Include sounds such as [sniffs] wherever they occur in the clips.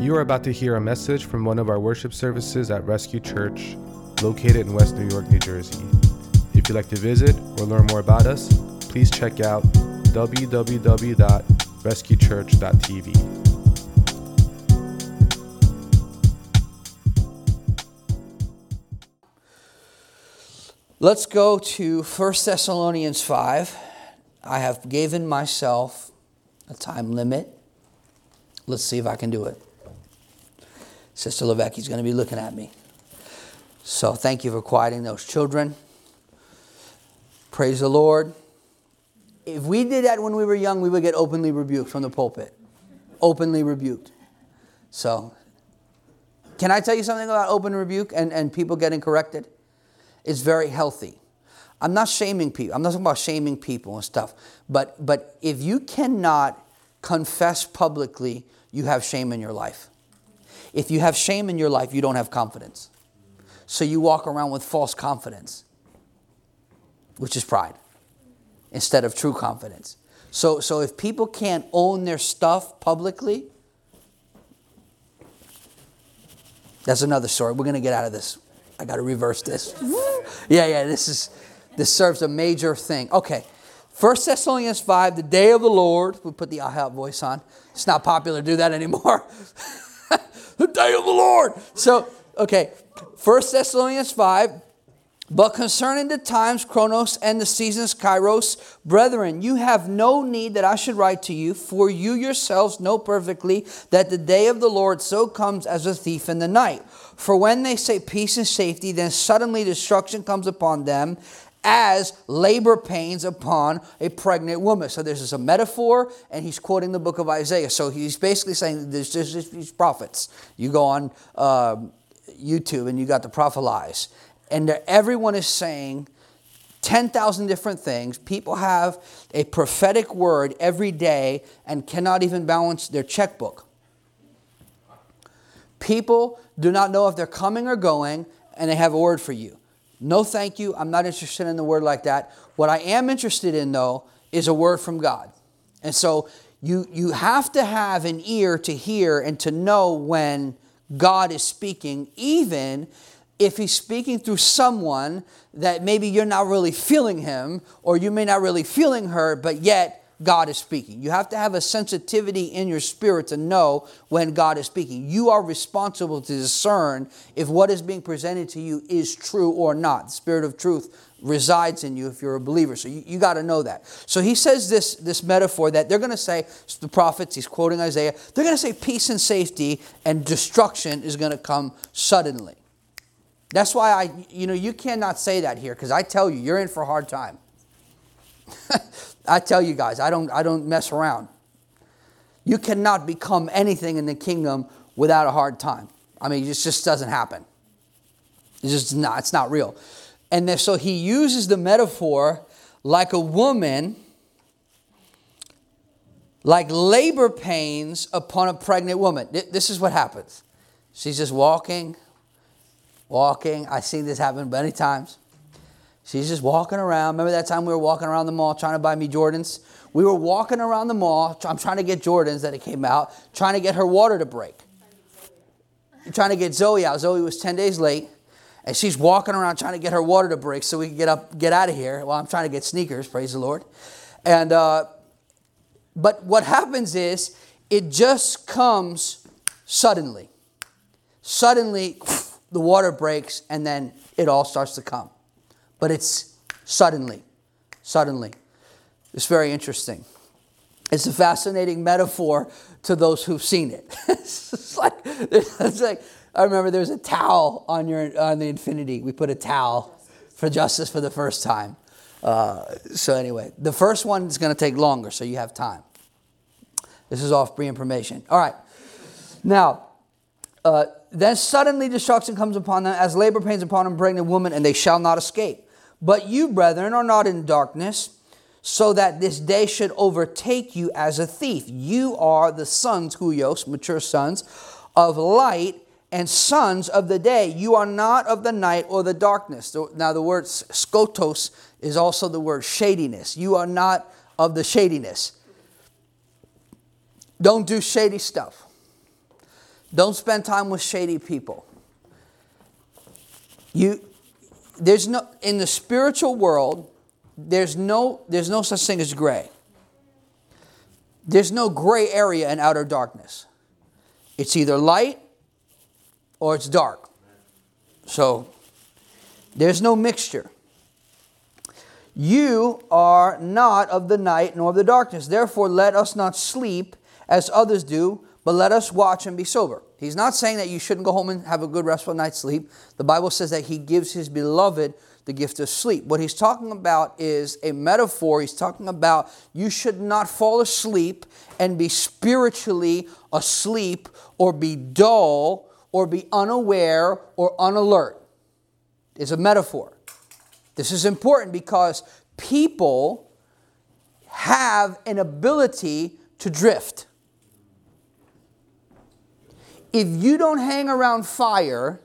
You are about to hear a message from one of our worship services at Rescue Church, located in West New York, New Jersey. If you'd like to visit or learn more about us, please check out www.rescuechurch.tv. Let's go to 1 Thessalonians 5. I have given myself a time limit. Let's see if I can do it. Sister LiVecchi's going to be looking at me. So thank you for quieting those children. Praise the Lord. If we did that when we were young, we would get openly rebuked from the pulpit. Openly rebuked. So, can I tell you something about open rebuke and, and people getting corrected? It's very healthy. I'm not shaming people. I'm not talking about shaming people and stuff. But, but if you cannot confess publicly, you have shame in your life. If you have shame in your life, you don't have confidence. So you walk around with false confidence, which is pride, instead of true confidence. So, so if people can't own their stuff publicly, that's another story. We're going to get out of this. I got to reverse this. [laughs] yeah, yeah, this is this serves a major thing. Okay. First Thessalonians 5, the day of the Lord. We put the aha voice on. It's not popular to do that anymore. [laughs] the day of the Lord. So, okay. First Thessalonians 5. But concerning the times, Chronos, and the seasons, Kairos, brethren, you have no need that I should write to you, for you yourselves know perfectly that the day of the Lord so comes as a thief in the night. For when they say peace and safety, then suddenly destruction comes upon them as labor pains upon a pregnant woman. So this is a metaphor, and he's quoting the book of Isaiah. So he's basically saying there's just these prophets. You go on uh, YouTube and you got the prophelize and everyone is saying 10,000 different things. People have a prophetic word every day and cannot even balance their checkbook. People do not know if they're coming or going, and they have a word for you. No, thank you. I'm not interested in the word like that. What I am interested in, though, is a word from God. And so you, you have to have an ear to hear and to know when God is speaking, even if he's speaking through someone that maybe you're not really feeling him or you may not really feeling her but yet god is speaking. You have to have a sensitivity in your spirit to know when god is speaking. You are responsible to discern if what is being presented to you is true or not. The spirit of truth resides in you if you're a believer. So you, you got to know that. So he says this this metaphor that they're going to say the prophets he's quoting isaiah they're going to say peace and safety and destruction is going to come suddenly. That's why I, you know, you cannot say that here because I tell you, you're in for a hard time. [laughs] I tell you guys, I don't, I don't mess around. You cannot become anything in the kingdom without a hard time. I mean, it just doesn't happen. It's just not, it's not real. And then, so he uses the metaphor like a woman, like labor pains upon a pregnant woman. This is what happens. She's just walking walking. I've seen this happen many times. She's just walking around. Remember that time we were walking around the mall trying to buy me Jordans? We were walking around the mall. I'm trying to get Jordans that it came out, trying to get her water to break. Trying to get Zoe out. Zoe was 10 days late. And she's walking around trying to get her water to break so we can get up, get out of here. Well, I'm trying to get sneakers, praise the Lord. And uh, but what happens is it just comes suddenly. Suddenly, [sniffs] the water breaks, and then it all starts to come. But it's suddenly, suddenly. It's very interesting. It's a fascinating metaphor to those who've seen it. [laughs] it's, like, it's like, I remember there was a towel on, your, on the Infiniti. We put a towel for justice for the first time. Uh, so, anyway, the first one is going to take longer, so you have time. This is off free information. All right. Now, uh, then suddenly destruction comes upon them as labor pains upon a pregnant woman, and they shall not escape. But you, brethren, are not in darkness, so that this day should overtake you as a thief. You are the sons, huios, mature sons, of light and sons of the day. You are not of the night or the darkness. Now, the word skotos is also the word shadiness. You are not of the shadiness. Don't do shady stuff. Don't spend time with shady people. You, there's no in the spiritual world. There's no there's no such thing as gray. There's no gray area in outer darkness. It's either light or it's dark. So there's no mixture. You are not of the night nor of the darkness. Therefore, let us not sleep as others do, but let us watch and be sober. He's not saying that you shouldn't go home and have a good restful night's sleep. The Bible says that He gives His beloved the gift of sleep. What He's talking about is a metaphor. He's talking about you should not fall asleep and be spiritually asleep or be dull or be unaware or unalert. It's a metaphor. This is important because people have an ability to drift. If you don't hang around fire,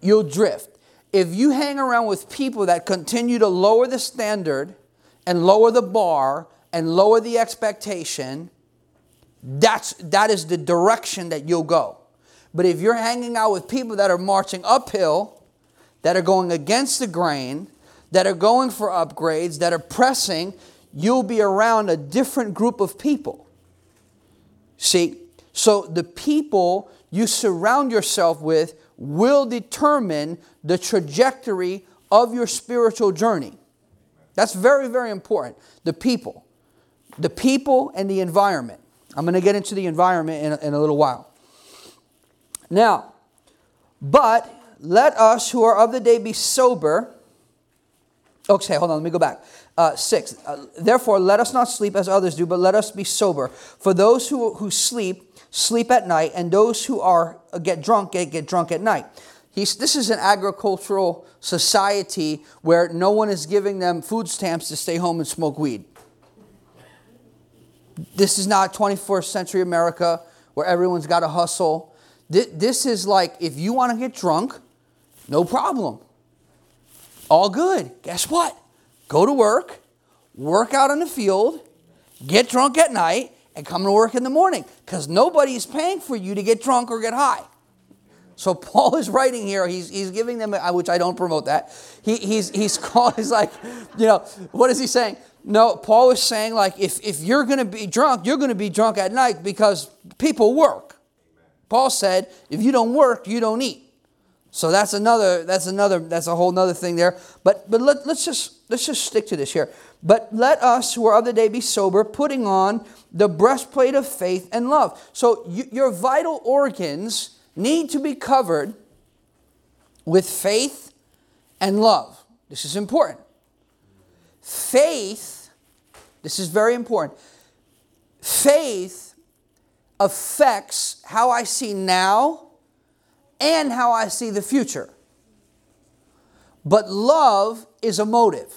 you'll drift. If you hang around with people that continue to lower the standard and lower the bar and lower the expectation, that's that is the direction that you'll go. But if you're hanging out with people that are marching uphill that are going against the grain, that are going for upgrades, that are pressing, you'll be around a different group of people. See, so the people you surround yourself with will determine the trajectory of your spiritual journey. That's very, very important. The people. The people and the environment. I'm going to get into the environment in a, in a little while. Now, but let us who are of the day be sober. Okay, hold on, let me go back. Uh, six, uh, therefore let us not sleep as others do, but let us be sober. For those who, who sleep, sleep at night, and those who are uh, get drunk, get, get drunk at night. He's, this is an agricultural society where no one is giving them food stamps to stay home and smoke weed. This is not 21st century America where everyone's got to hustle. This is like if you want to get drunk, no problem. All good. Guess what? Go to work, work out in the field, get drunk at night, and come to work in the morning because nobody's paying for you to get drunk or get high. So [laughs] Paul is writing here. He's, he's giving them, uh, which I don't promote that. He, he's he's [laughs] called. He's like, you know, what is he saying? No, Paul is saying like, if if you're going to be drunk, you're going to be drunk at night because people work. Paul said, if you don't work, you don't eat. So that's another, that's another, that's a whole other thing there. But but let, let's just let's just stick to this here. But let us who are of the day be sober, putting on the breastplate of faith and love. So you, your vital organs need to be covered with faith and love. This is important. Faith, this is very important. Faith affects how I see now and how I see the future. But love is a motive.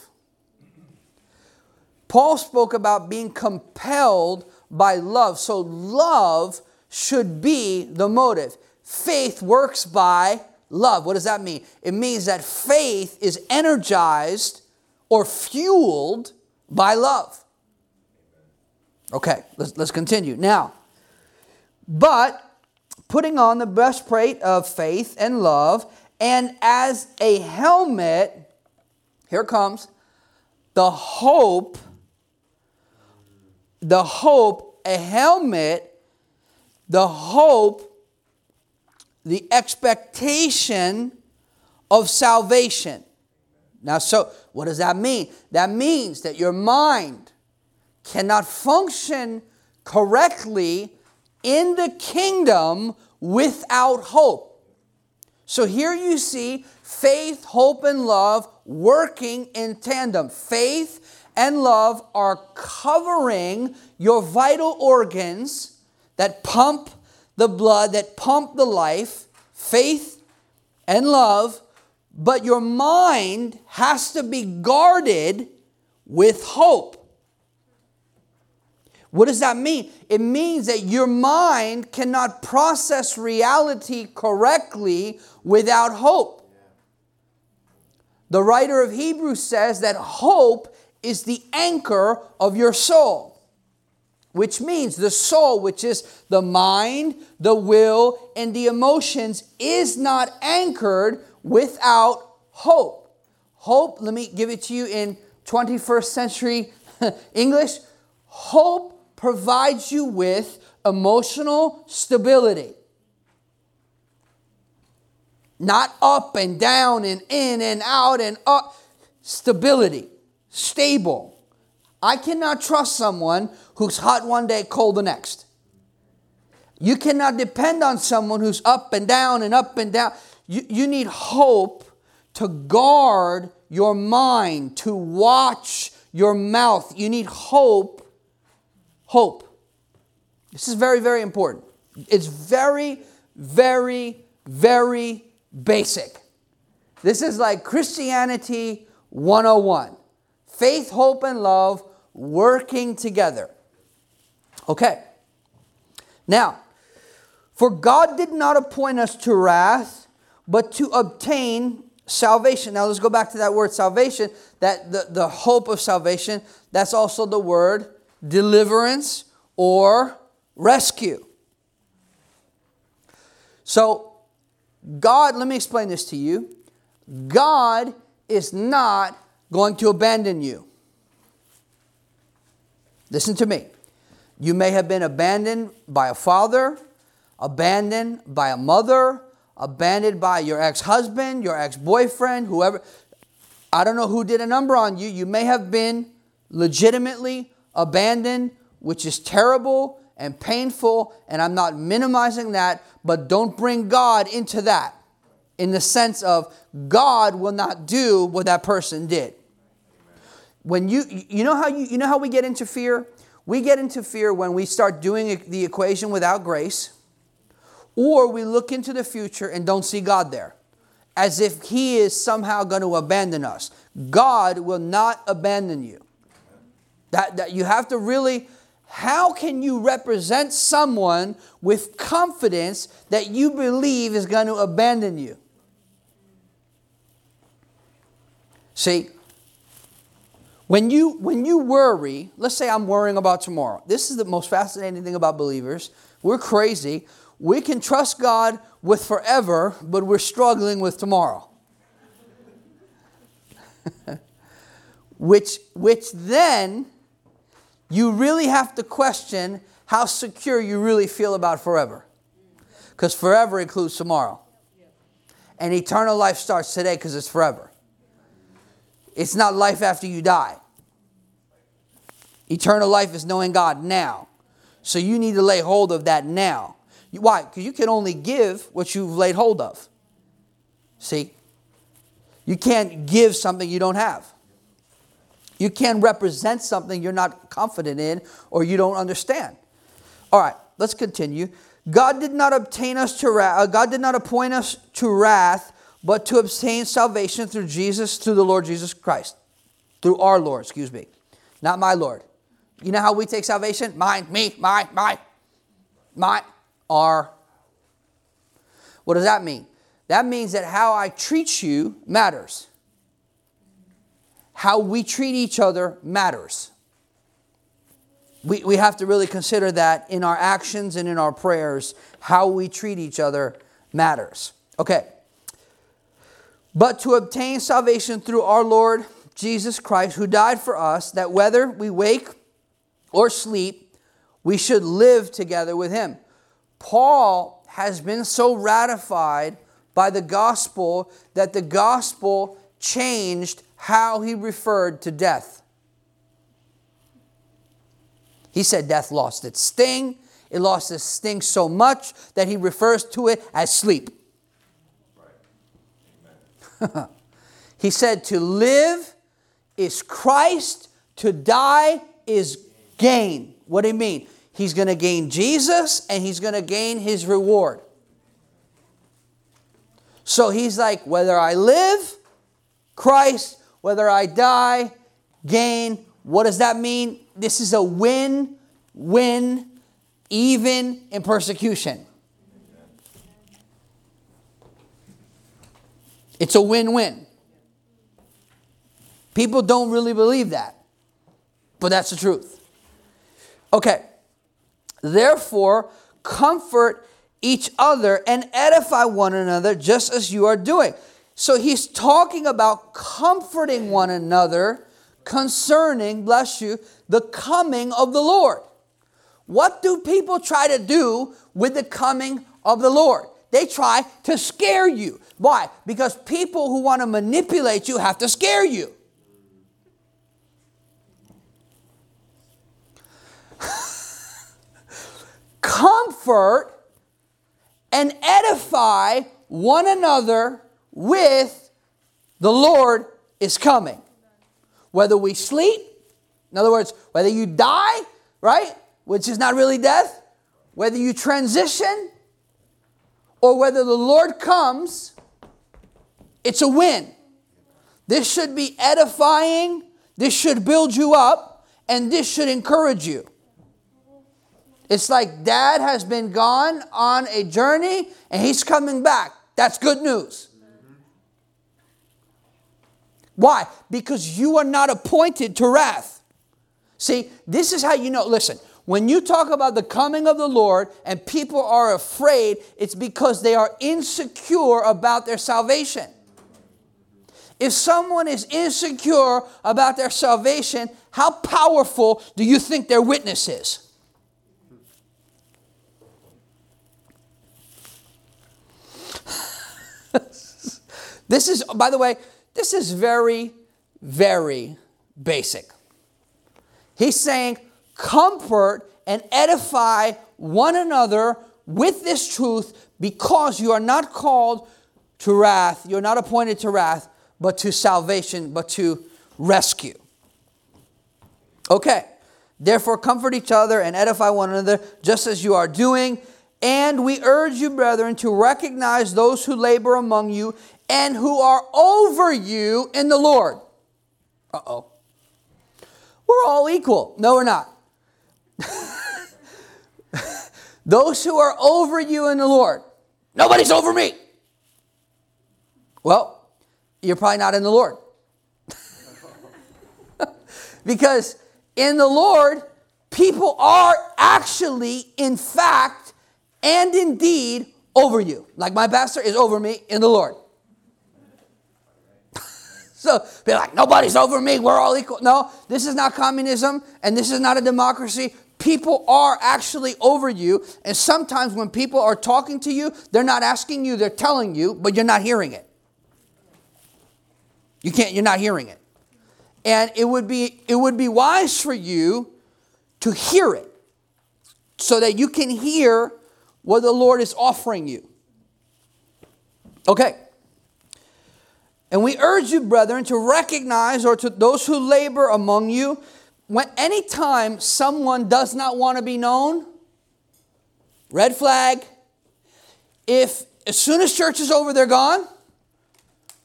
Paul spoke about being compelled by love. So love should be the motive. Faith works by love. What does that mean? It means that faith is energized or fueled by love. Okay, let's, let's continue. Now, but putting on the breastplate of faith and love, and as a helmet, here comes the hope, the hope, a helmet, the hope, the expectation of salvation. Now, so what does that mean? That means that your mind cannot function correctly in the kingdom without hope. So here you see faith, hope, and love working in tandem. Faith and love are covering your vital organs that pump the blood, that pump the life. Faith and love, but your mind has to be guarded with hope. What does that mean? It means that your mind cannot process reality correctly without hope. The writer of Hebrews says that hope is the anchor of your soul. which means the soul, which is the mind, the will, and the emotions, is not anchored without hope. Hope, let me give it to you in 21st century [laughs] English. Hope provides you with emotional stability. Not up and down and in and out and up. Stability, stable. I cannot trust someone who's hot one day, cold the next. You cannot depend on someone who's up and down and up and down. You, you need hope to guard your mind, to watch your mouth. You need hope. Hope. This is very, very important. It's very, very, very basic. This is like Christianity 101 faith, hope, and love working together. Okay. Now, for God did not appoint us to wrath, but to obtain salvation. Now let's go back to that word salvation, that the, the hope of salvation. That's also the word deliverance or rescue. So, God, let me explain this to you. God is not going to abandon you. Listen to me. You may have been abandoned by a father, abandoned by a mother, abandoned by your ex husband, your ex boyfriend, whoever. I don't know who did a number on you. You may have been legitimately abandoned, which is terrible and painful, and I'm not minimizing that, but don't bring God into that in the sense of God will not do what that person did. When you you know how you you know how we get into fear? We get into fear when we start doing the equation without grace, or we look into the future and don't see God there, as if He is somehow going to abandon us. God will not abandon you. That, that you have to really how can you represent someone with confidence that you believe is going to abandon you? See, when you when you worry, let's say I'm worrying about tomorrow. This is the most fascinating thing about believers. We're crazy. We can trust God with forever, but we're struggling with tomorrow. [laughs] which which then you really have to question how secure you really feel about forever. Because forever includes tomorrow. And eternal life starts today because it's forever. It's not life after you die. Eternal life is knowing God now. So you need to lay hold of that now. Why? Because you can only give what you've laid hold of. See? You can't give something you don't have. You can't represent something you're not confident in or you don't understand. All right, let's continue. God did not obtain us to wrath, uh, God did not appoint us to wrath, but to obtain salvation through Jesus, through the Lord Jesus Christ. Through our Lord, excuse me. Not my Lord. You know how we take salvation? Mine, me, my, my, my, our. What does that mean? That means that how I treat you matters how we treat each other matters. We, we have to really consider that in our actions and in our prayers, how we treat each other matters. Okay. But to obtain salvation through our Lord Jesus Christ, who died for us, that whether we wake or sleep, we should live together with him. Paul has been so ratified by the gospel that the gospel changed how he referred to death. He said death lost its sting. It lost its sting so much that he refers to it as sleep. [laughs] he said to live is Christ, to die is gain. What do you mean? He's going to gain Jesus and he's going to gain his reward. So he's like, whether I live, Christ, whether I die, gain. What does that mean? This is a win, win, even in persecution. It's a win win. People don't really believe that, but that's the truth. Okay, Therefore, comfort each other and edify one another just as you are doing. So he's talking about comforting one another concerning, bless you, the coming of the Lord. What do people try to do with the coming of the Lord? They try to scare you. Why? Because people who want to manipulate you have to scare you. Comfort and edify one another with the Lord is coming. Whether we sleep, in other words, whether you die, right, which is not really death, whether you transition, or whether the Lord comes, it's a win. This should be edifying, this should build you up, and this should encourage you. It's like dad has been gone on a journey and he's coming back. That's good news. Why? Because you are not appointed to wrath. See, this is how you know. Listen, when you talk about the coming of the Lord and people are afraid, it's because they are insecure about their salvation. If someone is insecure about their salvation, how powerful do you think their witness is? This is, by the way, this is very, very basic. He's saying, comfort and edify one another with this truth because you are not called to wrath, you're not appointed to wrath, but to salvation, but to rescue. Okay, therefore, comfort each other and edify one another, just as you are doing. And we urge you, brethren, to recognize those who labor among you and who are over you in the Lord. Uh oh. We're all equal. No, we're not. [laughs] Those who are over you in the Lord. Nobody's over me. Well, you're probably not in the Lord. [laughs] because in the Lord, people are actually, in fact, and indeed over you. Like my pastor is over me in the Lord. So be like, nobody's over me, we're all equal. No, this is not communism and this is not a democracy people are actually over you. And sometimes when people are talking to you, they're not asking you, they're telling you, but you're not hearing it. You can't, you're not hearing it. And it would be it would be wise for you to hear it so that you can hear what the Lord is offering you. Okay. And we urge you, brethren, to recognize or to those who labor among you when anytime someone does not want to be known, red flag. If as soon as church is over, they're gone,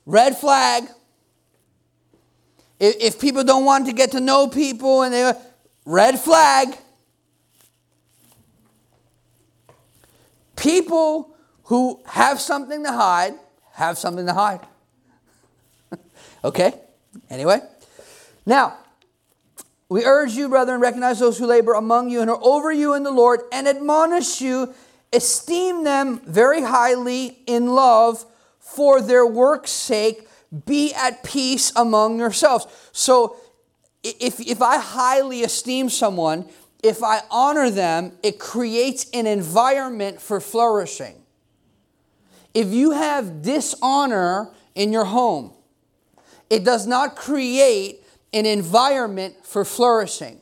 red flag. If, if people don't want to get to know people and they red flag. People who have something to hide have something to hide. Okay? Anyway. Now, we urge you, brethren, recognize those who labor among you and are over you in the Lord, and admonish you, esteem them very highly in love for their work's sake. Be at peace among yourselves. So, if, if I highly esteem someone, if I honor them, it creates an environment for flourishing. If you have dishonor in your home, it does not create an environment for flourishing.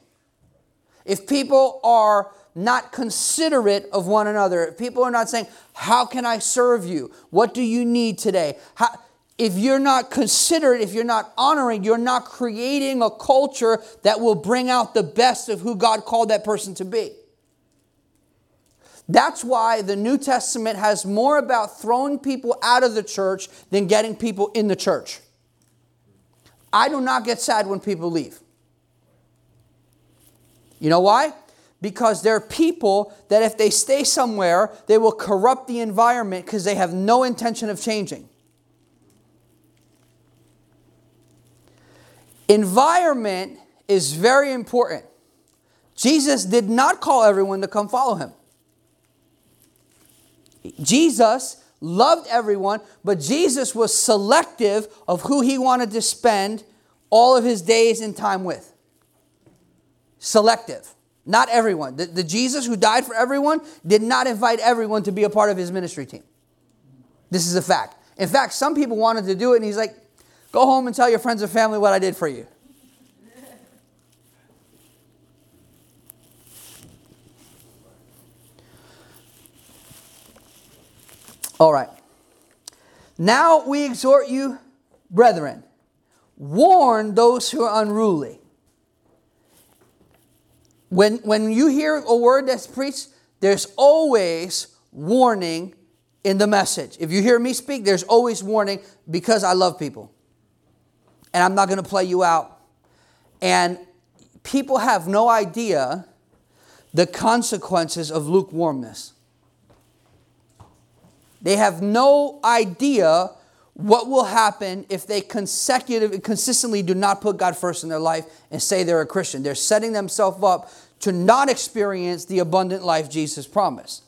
If people are not considerate of one another, if people are not saying, How can I serve you? What do you need today? How, if you're not considerate, if you're not honoring, you're not creating a culture that will bring out the best of who God called that person to be. That's why the New Testament has more about throwing people out of the church than getting people in the church. I do not get sad when people leave. You know why? Because there are people that if they stay somewhere, they will corrupt the environment because they have no intention of changing. Environment is very important. Jesus did not call everyone to come follow him. Jesus loved everyone, but Jesus was selective of who he wanted to spend all of his days and time with. Selective. Not everyone. The, the, Jesus who died for everyone did not invite everyone to be a part of his ministry team. This is a fact. In fact, some people wanted to do it, and he's like, go home and tell your friends and family what I did for you. All right. Now we exhort you, brethren, warn those who are unruly. When, when you hear a word that's preached, there's always warning in the message. If you hear me speak, there's always warning because I love people. And I'm not going to play you out. And people have no idea the consequences of lukewarmness. They have no idea what will happen if they consecutive, consistently do not put God first in their life and say they're a Christian. They're setting themselves up to not experience the abundant life Jesus promised.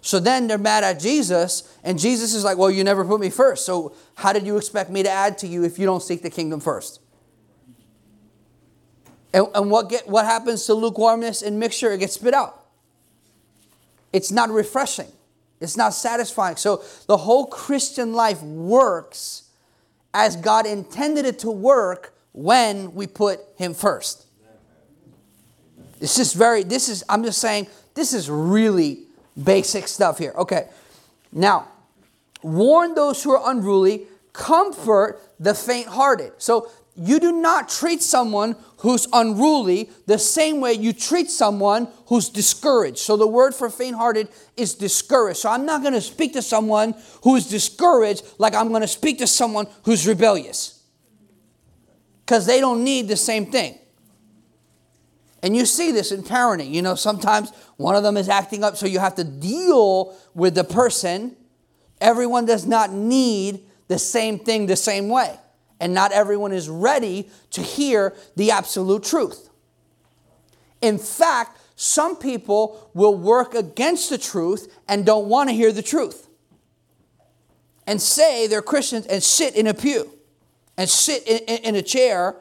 So then they're mad at Jesus, and Jesus is like, Well, you never put me first. So how did you expect me to add to you if you don't seek the kingdom first? And, and what, get, what happens to lukewarmness and mixture? It gets spit out. It's not refreshing. It's not satisfying. So the whole Christian life works as God intended it to work when we put Him first. It's just very, this is, I'm just saying, this is really basic stuff here. Okay. Now, warn those who are unruly, comfort the faint hearted. So you do not treat someone who's unruly the same way you treat someone who's discouraged. So the word for faint hearted is discouraged. So I'm not going to speak to someone who's discouraged like I'm going to speak to someone who's rebellious. Because they don't need the same thing. And you see this in parenting. You know, sometimes one of them is acting up, so you have to deal with the person. Everyone does not need the same thing the same way and not everyone is ready to hear the absolute truth. In fact, some people will work against the truth and don't want to hear the truth and say they're Christians and sit in a pew and sit in, in, a chair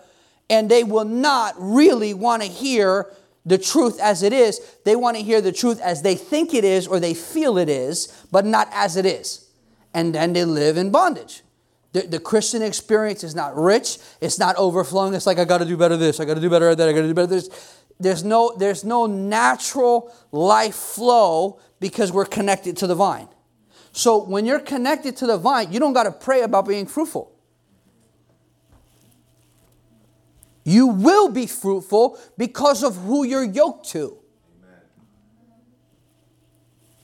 and they will not really want to hear the truth as it is. They want to hear the truth as they think it is or they feel it is, but not as it is. And then they live in bondage. The, the Christian experience is not rich. It's not overflowing. It's like I got to do better this. I got to do better at that. I got to do better this. There's no there's no natural life flow because we're connected to the vine. So when you're connected to the vine, you don't got to pray about being fruitful. You will be fruitful because of who you're yoked to.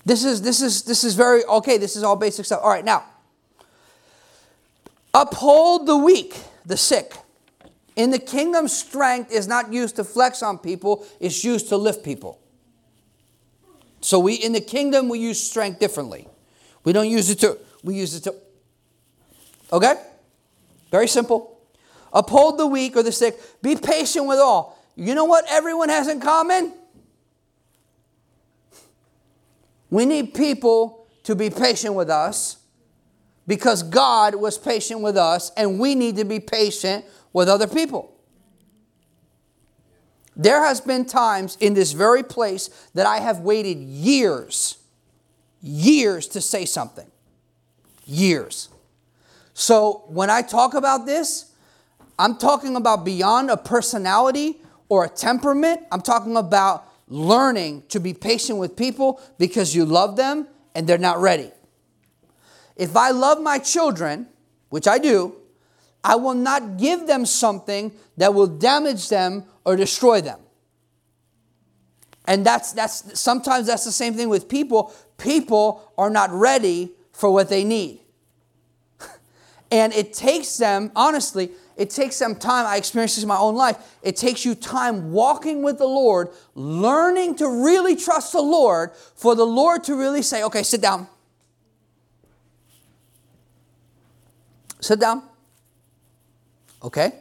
This is this is this is very okay. This is all basic stuff. All right, now Uphold the weak, the sick. In the kingdom, strength is not used to flex on people, it's used to lift people. So we in the kingdom we use strength differently. We don't use it to we use it to Okay? Very simple. Uphold the weak or the sick. Be patient with all. You know what everyone has in common? We need people to be patient with us because God was patient with us and we need to be patient with other people. There has been times in this very place that I have waited years, years to say something. Years. So when I talk about this, I'm talking about beyond a personality or a temperament. I'm talking about learning to be patient with people because you love them and they're not ready. If I love my children, which I do, I will not give them something that will damage them or destroy them. And that's that's sometimes that's the same thing with people. People are not ready for what they need. [laughs] and it takes them, honestly, it takes them time. I experienced this in my own life. It takes you time walking with the Lord, learning to really trust the Lord, for the Lord to really say, okay, sit down. Sit down. Okay?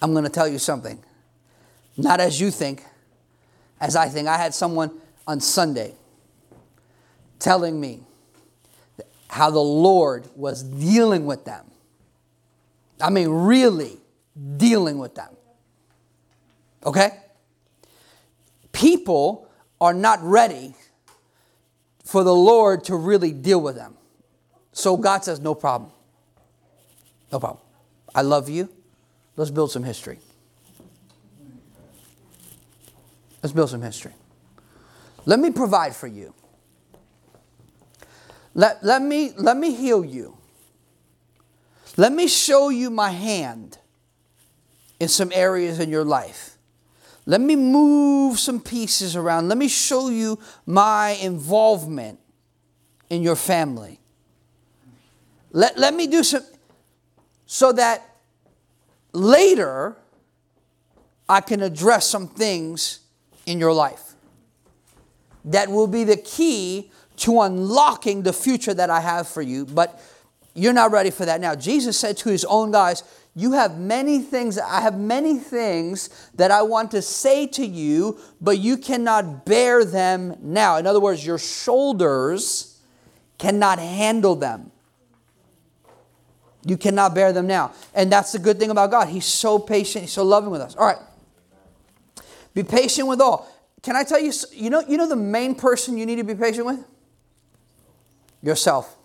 I'm going to tell you something. Not as you think, as I think. I had someone on Sunday telling me how the Lord was dealing with them. I mean, really dealing with them. Okay? People are not ready for the Lord to really deal with them. So God says, no problem. No problem. I love you. Let's build some history. Let's build some history. Let me provide for you. Let, let, me, let me heal you. Let me show you my hand in some areas in your life. Let me move some pieces around. Let me show you my involvement in your family. Let, let me do some, so that later I can address some things in your life that will be the key to unlocking the future that I have for you. But you're not ready for that now. Jesus said to his own guys, You have many things, I have many things that I want to say to you, but you cannot bear them now. In other words, your shoulders cannot handle them. You cannot bear them now. And that's the good thing about God. He's so patient, He's so loving with us. All right. Be patient with all. Can I tell you, you know, you know the main person you need to be patient with? Yourself.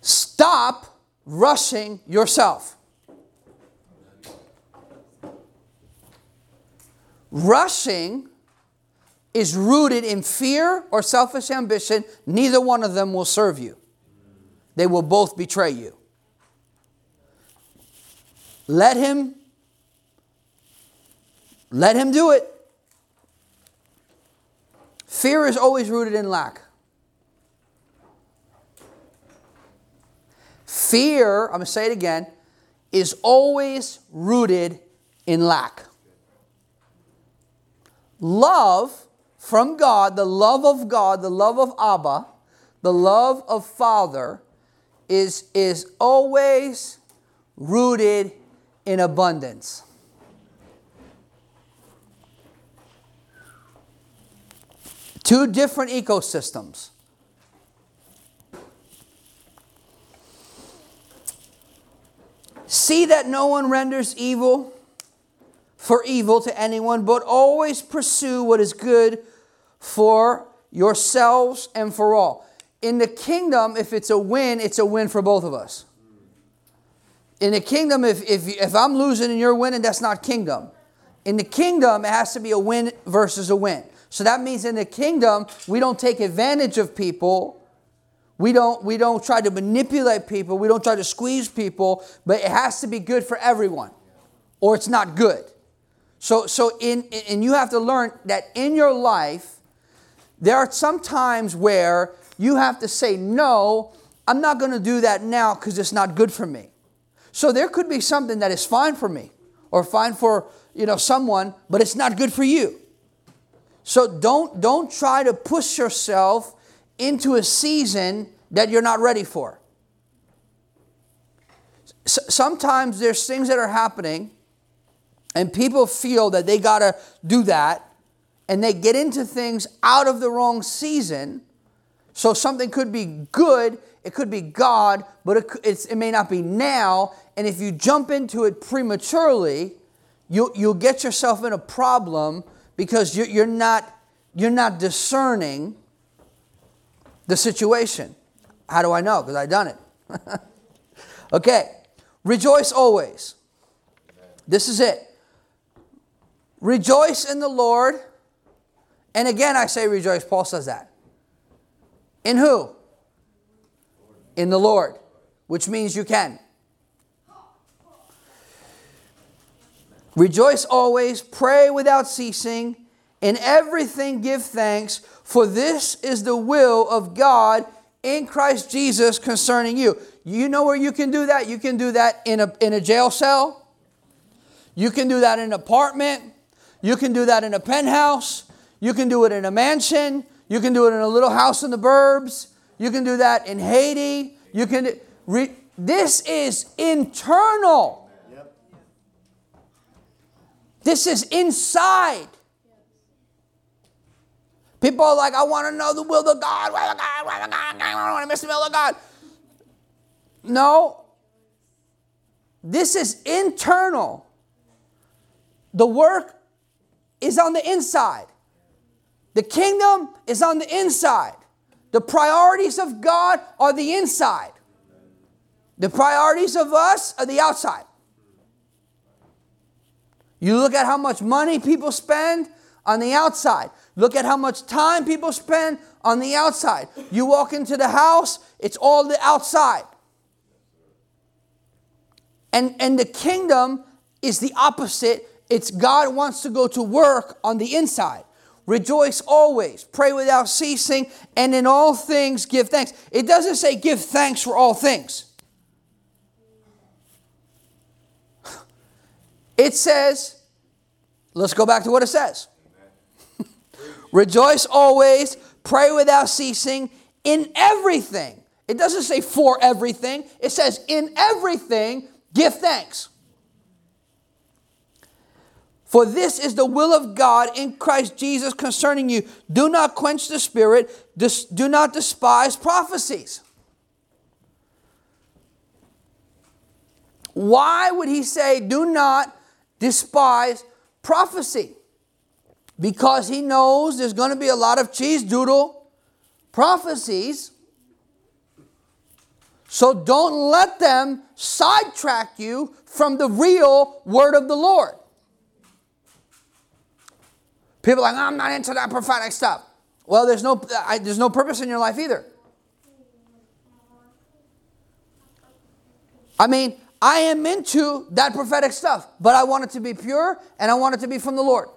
Stop rushing yourself. Rushing is rooted in fear or selfish ambition. Neither one of them will serve you, they will both betray you. Let him let him do it. Fear is always rooted in lack. Fear, I'm going to say it again, is always rooted in lack. Love from God, the love of God, the love of Abba, the love of Father, is, is always rooted in abundance. Two different ecosystems. See that no one renders evil for evil to anyone, but always pursue what is good for yourselves and for all. In the kingdom, if it's a win, it's a win for both of us in the kingdom, if, if, if I'm losing and you're winning, that's not kingdom. In the kingdom, it has to be a win versus a win. So that means in the kingdom, we don't take advantage of people. We don't, we don't try to manipulate people. We don't try to squeeze people, but it has to be good for everyone, or it's not good. So, so in, and you have to learn that in your life, there are some times where you have to say, no, I'm not going to do that now because it's not good for me. So there could be something that is fine for me or fine for, you know, someone, but it's not good for you. So don't don't try to push yourself into a season that you're not ready for. S- sometimes there's things that are happening and people feel that they got to do that and they get into things out of the wrong season. So something could be good it could be God, but it, it may not be now. And if you jump into it prematurely, you'll, you'll get yourself in a problem because you're, you're, not, you're not discerning the situation. How do I know? Because I've done it. [laughs] okay, rejoice always. This is it. Rejoice in the Lord. And again, I say rejoice. Paul says that. In who? in the Lord, which means you can. Rejoice always, pray without ceasing, in everything give thanks, for this is the will of God in Christ Jesus concerning you. You know where you can do that? You can do that in a, in a jail cell. You can do that in an apartment. You can do that in a penthouse. You can do it in a mansion. You can do it in a little house in the burbs. You can do that in Haiti. You can. Re, this is internal. Yep. This is inside. People are like, I want to know the will of God, will of God, will of God, I don't want to miss the will of God. No, this is internal. The work is on the inside. The kingdom is on the inside. The priorities of God are the inside. The priorities of us are the outside. You look at how much money people spend on the outside. Look at how much time people spend on the outside. You walk into the house, it's all the outside. And, and the kingdom is the opposite. It's God wants to go to work on the inside. Rejoice always, pray without ceasing, and in all things give thanks. It doesn't say give thanks for all things. [laughs] It says, let's go back to what it says. [laughs] Rejoice always, pray without ceasing, in everything. It doesn't say for everything, it says in everything, give thanks. For this is the will of God in Christ Jesus concerning you. Do not quench the spirit, do not despise prophecies. Why would he say, do not despise prophecy? Because he knows there's going to be a lot of cheese doodle prophecies. So don't let them sidetrack you from the real word of the Lord. People like, I'm not into that prophetic stuff. Well, there's no, I, there's no purpose in your life either. I mean, I am into that prophetic stuff, but I want it to be pure and I want it to be from the Lord.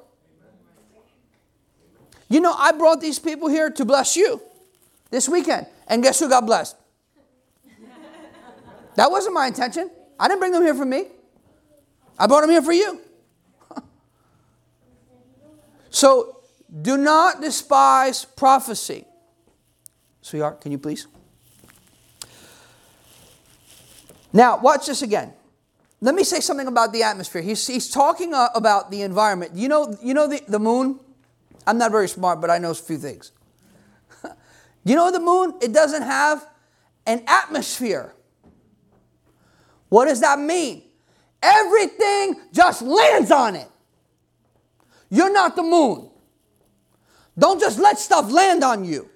You know, I brought these people here to bless you this weekend. And guess who got blessed? That wasn't my intention. I didn't bring them here for me. I brought them here for you. So do not despise prophecy. Sweetheart, can you please? Now, watch this again. Let me say something about the atmosphere. He's, he's talking uh, about the environment. You know, you know the, the moon? I'm not very smart, but I know a few things. [laughs] you know the moon? It doesn't have an atmosphere. What does that mean? Everything just lands on it. You're not the moon. Don't just let stuff land on you.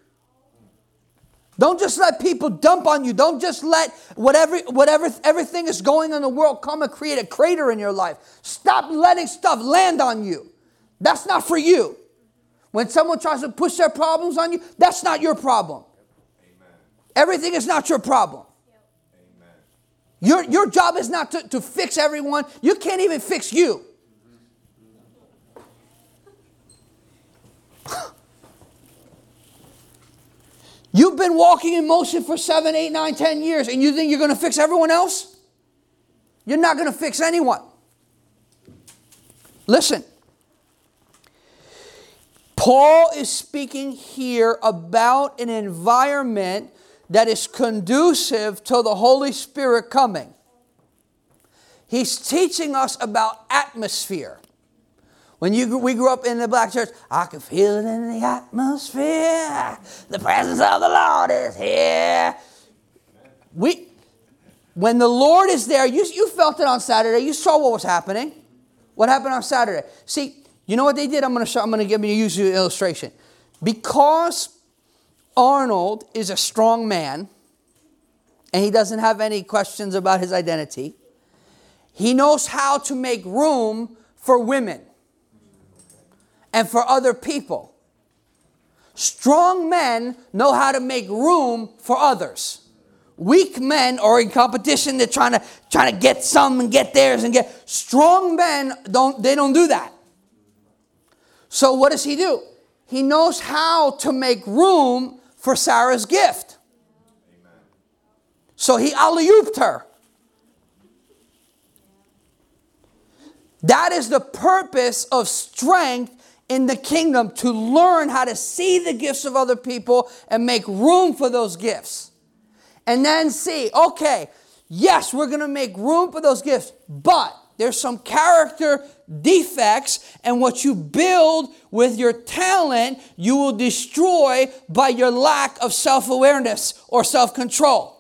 Don't just let people dump on you. Don't just let whatever, whatever, everything is going on in the world come and create a crater in your life. Stop letting stuff land on you. That's not for you. When someone tries to push their problems on you, that's not your problem. Amen. Everything is not your problem. Amen. Your, your job is not to, to fix everyone. You can't even fix you. You've been walking in motion for seven, eight, nine, ten years, and you think you're going to fix everyone else? You're not going to fix anyone. Listen. Paul is speaking here about an environment that is conducive to the Holy Spirit coming. He's teaching us about atmosphere. When you, we grew up in the black church, I can feel it in the atmosphere. The presence of the Lord is here. We, when the Lord is there, you, you felt it on Saturday. You saw what was happening. What happened on Saturday? See, you know what they did? I'm going to. I'm going to give you use you an illustration. Because Arnold is a strong man, and he doesn't have any questions about his identity. He knows how to make room for women and for other people. Strong men know how to make room for others. Weak men are in competition. They're trying to trying to get some and get theirs and get. Strong men don't they don't do that. So what does he do? He knows how to make room for Sarah's gift. So he alley her. That is the purpose of strength in the kingdom to learn how to see the gifts of other people and make room for those gifts. And then see, okay, yes, we're going to make room for those gifts, but there's some character defects, and what you build with your talent, you will destroy by your lack of self awareness or self control.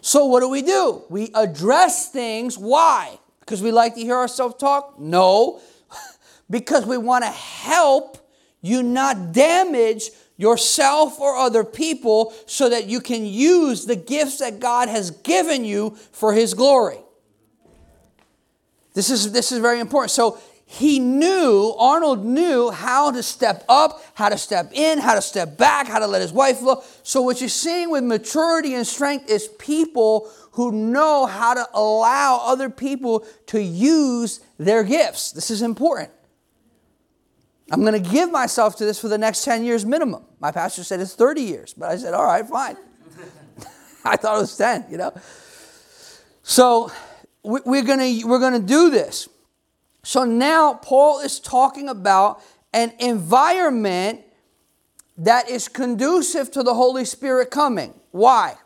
So, what do we do? We address things. Why? Because we like to hear ourselves talk? No. [laughs] because we want to help you not damage yourself or other people so that you can use the gifts that God has given you for His glory. This is, this is very important. So he knew, Arnold knew how to step up, how to step in, how to step back, how to let his wife look. So, what you're seeing with maturity and strength is people who know how to allow other people to use their gifts. This is important. I'm going to give myself to this for the next 10 years minimum. My pastor said it's 30 years, but I said, all right, fine. [laughs] I thought it was 10, you know. So, we're going we're going to do this. So now Paul is talking about an environment that is conducive to the Holy Spirit coming. Why?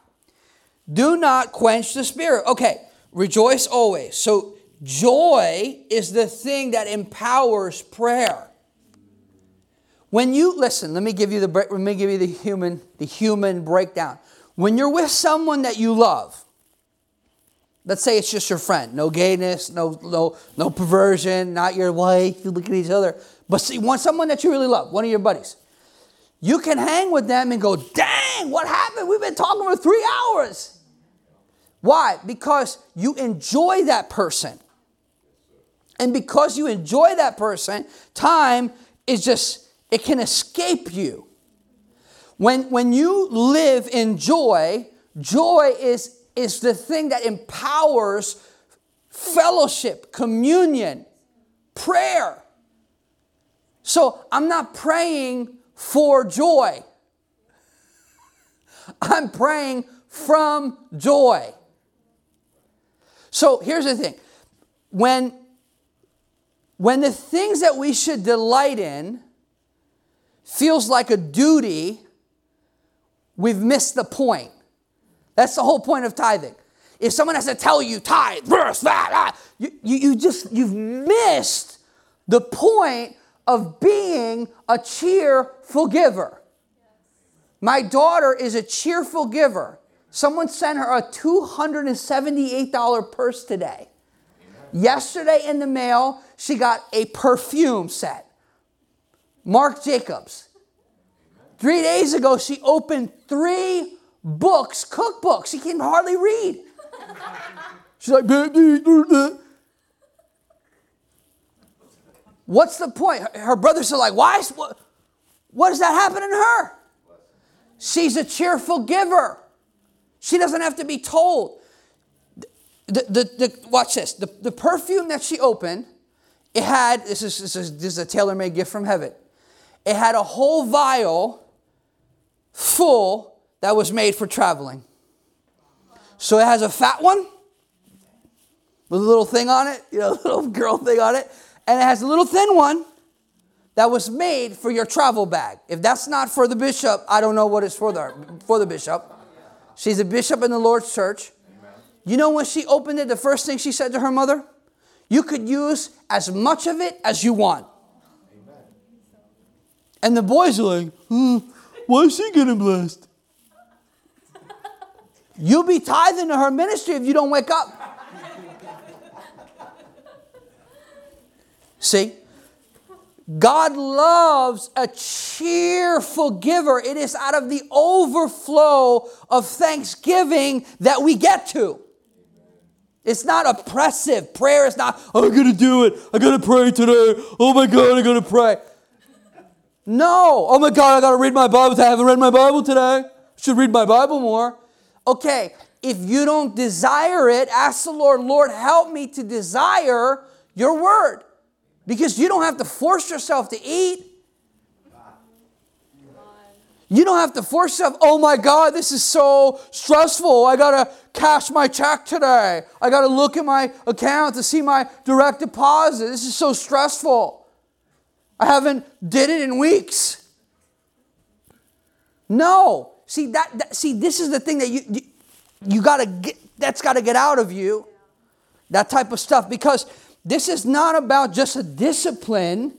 Do not quench the Spirit. Okay, rejoice always. So joy is the thing that empowers prayer. When you listen, let me give you the let me give you the human the human breakdown. When you're with someone that you love, Let's say it's just your friend. No gayness, no, no, no perversion, not your wife. You look at each other. But see, want someone that you really love, one of your buddies. You can hang with them and go, dang, what happened? We've been talking for three hours. Why? Because you enjoy that person. And because you enjoy that person, time is just, it can escape you. When, when you live in joy, joy is is the thing that empowers fellowship, communion, prayer. So I'm not praying for joy. [laughs] I'm praying from joy. So here's the thing. When when the things that we should delight in feels like a duty, we've missed the point. That's the whole point of tithing. If someone has to tell you tithe, verse, that, ah, you, you, you just, you've missed the point of being a cheerful giver. My daughter is a cheerful giver. Someone sent her a $278 purse today. Yesterday in the mail, she got a perfume set. Marc Jacobs. Three days ago, she opened three books, cookbooks. She can hardly read. She's like, what's the point? Her brothers are like, why? What, what does that happen in her? She's a cheerful giver. She doesn't have to be told. The, the, the, watch this. The, the perfume that she opened, it had, this is, this is, this is a tailor made gift from heaven. It had a whole vial full that was made for traveling. So it has a fat one with a little thing on it, you know, a [laughs] little girl thing on it, and it has a little thin one that was made for your travel bag. If that's not for the bishop, I don't know what is for the for the bishop. She's a bishop in the Lord's church. You know when she opened it, the first thing she said to her mother, "You could use as much of it as you want." And the boys are like, hmm, "Why is she getting blessed?" You'll be tithing to her ministry if you don't wake up. See? God loves a cheerful giver. It is out of the overflow of thanksgiving that we get to. It's not oppressive. Prayer is not, I'm going to do it. I got to pray today. Oh my God, I got to pray. No. Oh my God, I got to read my Bible. I haven't read my Bible today. Should read my Bible more. Okay, if you don't desire it, ask the Lord, Lord, help me to desire your word. Because you don't have to force yourself to eat. You don't have to force yourself, oh my God, this is so stressful. I gotta cash my check today. I gotta look at my account to see my direct deposit. This is so stressful. I haven't did it in weeks. No. See that, that see this is the thing that you you, you got to get that's got to get out of you. That type of stuff. Because this is not about just a discipline,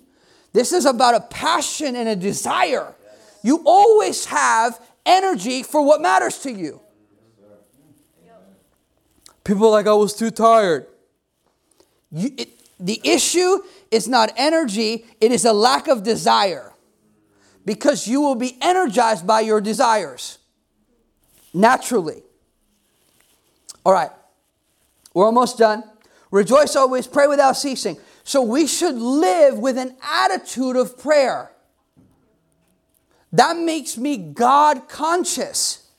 this is about a passion and a desire. You always have energy for what matters to you. People like, I was too tired. You, it, the issue is not energy, it is a lack of desire. Because you will be energized by your desires naturally. All right, we're almost done. Rejoice always, pray without ceasing. So we should live with an attitude of prayer. That makes me God conscious.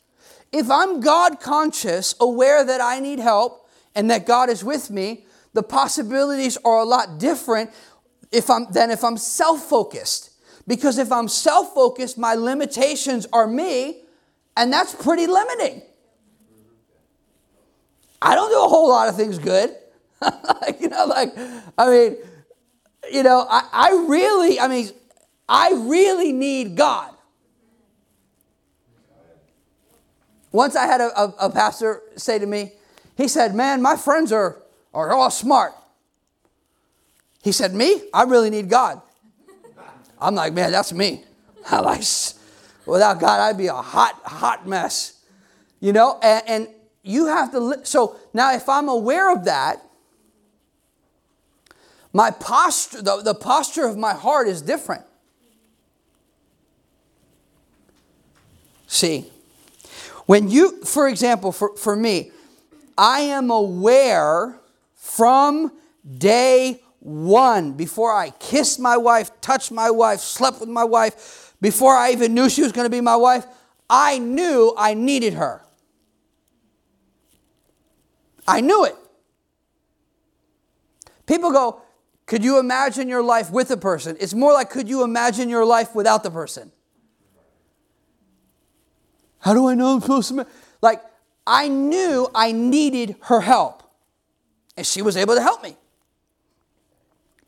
If I'm God conscious, aware that I need help and that God is with me, the possibilities are a lot different if I'm, than if I'm self focused. Because if I'm self focused, my limitations are me, and that's pretty limiting. I don't do a whole lot of things good. [laughs] you know, like, I mean, you know, I, I really, I mean, I really need God. Once I had a, a, a pastor say to me, he said, Man, my friends are, are all smart. He said, Me? I really need God. I'm like, Man, that's me. [laughs] I like, without God, I'd be a hot, hot mess. You know, and, and you have to, li- so now if I'm aware of that, my posture, the, the posture of my heart is different. See, when you, for example, for, for me, I am aware from day one, before I kissed my wife, touched my wife, slept with my wife, before I even knew she was going to be my wife, I knew I needed her. I knew it. People go, Could you imagine your life with a person? It's more like, Could you imagine your life without the person? How do I know I'm supposed to? Like, I knew I needed her help, and she was able to help me.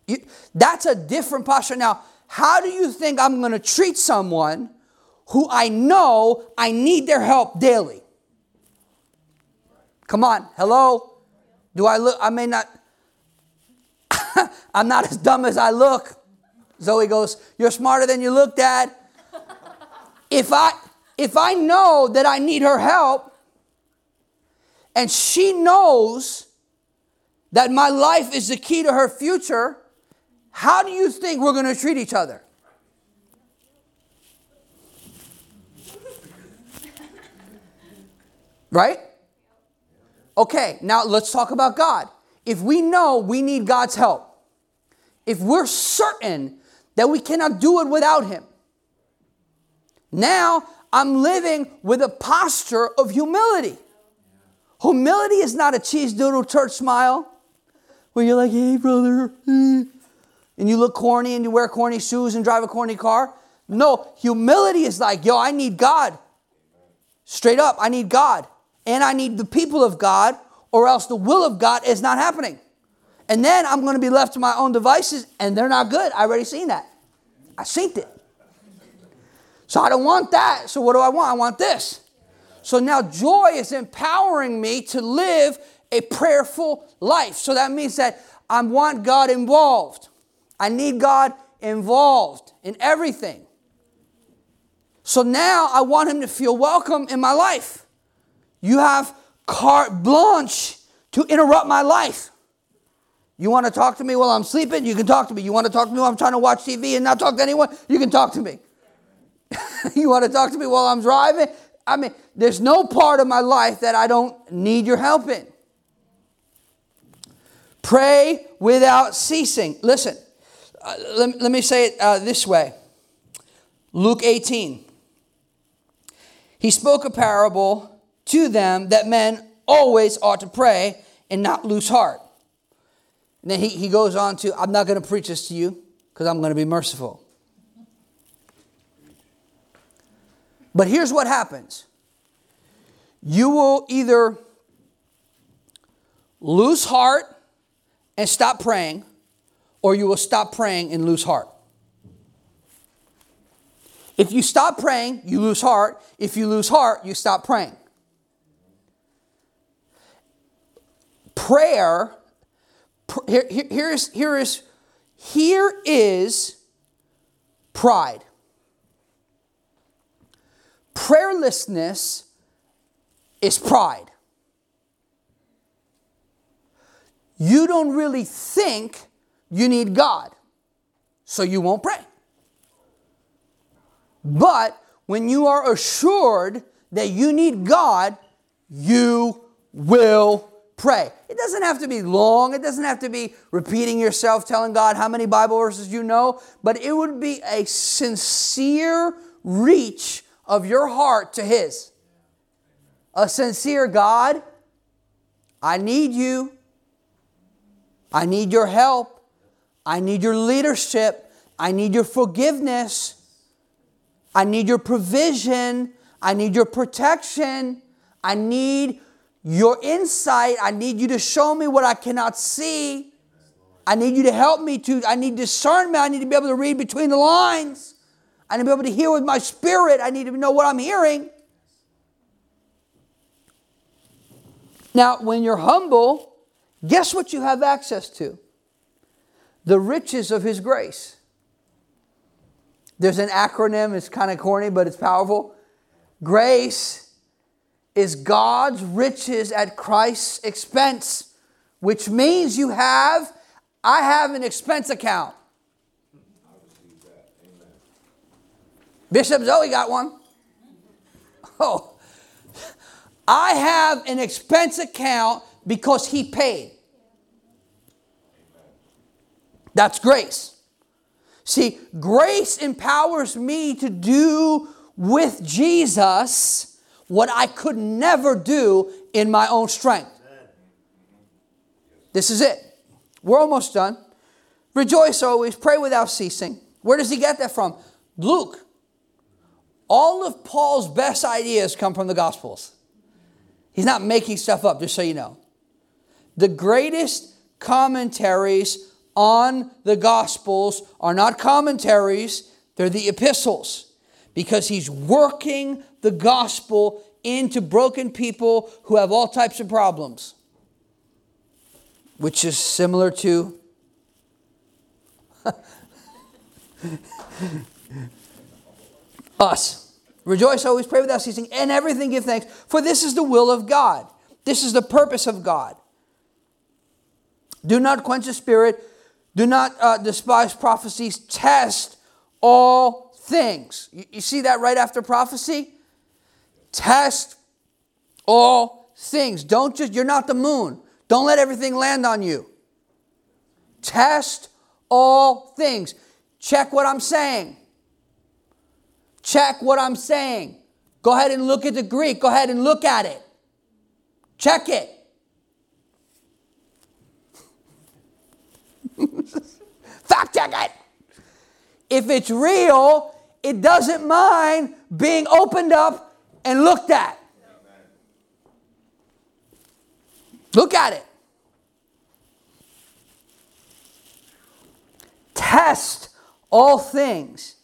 You, that's a different posture. Now, how do you think I'm going to treat someone who I know I need their help daily? Come on, hello? Do I look? I may not. I'm not as dumb as I look. Zoe goes, You're smarter than you look, Dad. if I if I know that I need her help and she knows that my life is the key to her future, how do you think we're going to treat each other? Right? Okay, now let's talk about God. If we know we need God's help, if we're certain that we cannot do it without Him, now I'm living with a posture of humility. Humility is not a cheese doodle church smile where you're like, hey, brother, and you look corny and you wear corny shoes and drive a corny car. No, humility is like, yo, I need God. Straight up, I need God. And I need the people of God, or else the will of God is not happening. And then I'm going to be left to my own devices, and they're not good. I already seen that. I seen it. So I don't want that. So what do I want? I want this. So now joy is empowering me to live a prayerful life. So that means that I want God involved. I need God involved in everything. So now I want Him to feel welcome in my life. You have carte blanche to interrupt my life. You want to talk to me while I'm sleeping? You can talk to me. You want to talk to me while I'm trying to watch TV and not talk to anyone? You can talk to me. [laughs] you want to talk to me while I'm driving? I mean, there's no part of my life that I don't need your help in. Pray without ceasing. Listen, uh, let, let, me say it uh, this way Luke 18. He spoke a parable to them that men always ought to pray and not lose heart. And then he, he goes on to, I'm not going to preach this to you because I'm going to be merciful. But here's what happens you will either lose heart and stop praying, or you will stop praying and lose heart. If you stop praying, you lose heart. If you lose heart, you stop praying. prayer, pr- here, here, here is, here is, here is pride. Prayerlessness is pride. You don't really think you need God, so you won't pray. But when you are assured that you need God, you will pray. It doesn't have to be long, it doesn't have to be repeating yourself, telling God how many Bible verses you know, but it would be a sincere reach of your heart to His. A sincere God, I need you. I need your help. I need your leadership. I need your forgiveness. I need your provision. I need your protection. I need your insight. I need you to show me what I cannot see. I need you to help me to, I need discernment. I need to be able to read between the lines. I need to be able to hear with my spirit. I need to know what I'm hearing. Now, when you're humble, guess what you have access to? The riches of His grace. There's an acronym, it's kind of corny, but it's powerful. Grace is God's riches at Christ's expense, which means you have, I have an expense account. Bishop Zoe got one. [laughs] Oh, I have an expense account because he paid. That's grace. See, grace empowers me to do with Jesus what I could never do in my own strength. This is it. We're almost done. Rejoice always, pray without ceasing. Where does he get that from? Luke. All of Paul's best ideas come from the Gospels. He's not making stuff up, just so you know. The greatest commentaries on the Gospels are not commentaries, they're the epistles, because he's working the gospel into broken people who have all types of problems, which is similar to. [laughs] us. Rejoice always, pray without ceasing, and everything give thanks, for this is the will of God. This is the purpose of God. Do not quench the spirit. Do not uh, despise prophecies. Test all things. You, you see that right after prophecy? Test all things. Don't just, you're not the moon. Don't let everything land on you. Test all things. Check what I'm saying. Check what I'm saying. Go ahead and look at the Greek. Go ahead and look at it. Check it. [laughs] Fact check it. If it's real, it doesn't mind being opened up and looked at. Look at it. Test all things.